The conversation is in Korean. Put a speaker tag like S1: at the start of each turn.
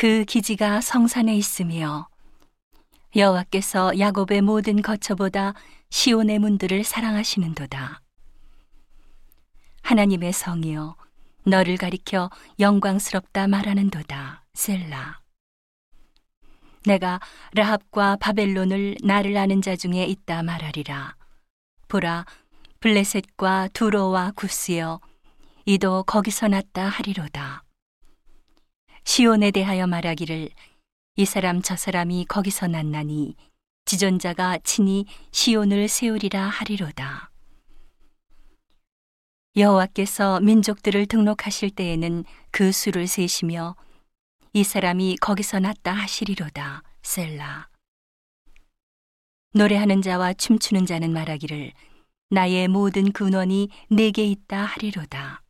S1: 그 기지가 성산에 있으며 여호와께서 야곱의 모든 거처보다 시온의 문들을 사랑하시는도다. 하나님의 성이여 너를 가리켜 영광스럽다 말하는도다. 셀라. 내가 라합과 바벨론을 나를 아는 자 중에 있다 말하리라. 보라, 블레셋과 두로와 구스여, 이도 거기서 났다 하리로다. 시온에 대하여 말하기를 이 사람 저 사람이 거기서 났나니 지존자가 친히 시온을 세우리라 하리로다. 여호와께서 민족들을 등록하실 때에는 그 수를 세시며 이 사람이 거기서 났다 하시리로다. 셀라. 노래하는 자와 춤추는 자는 말하기를 나의 모든 근원이 내게 있다 하리로다.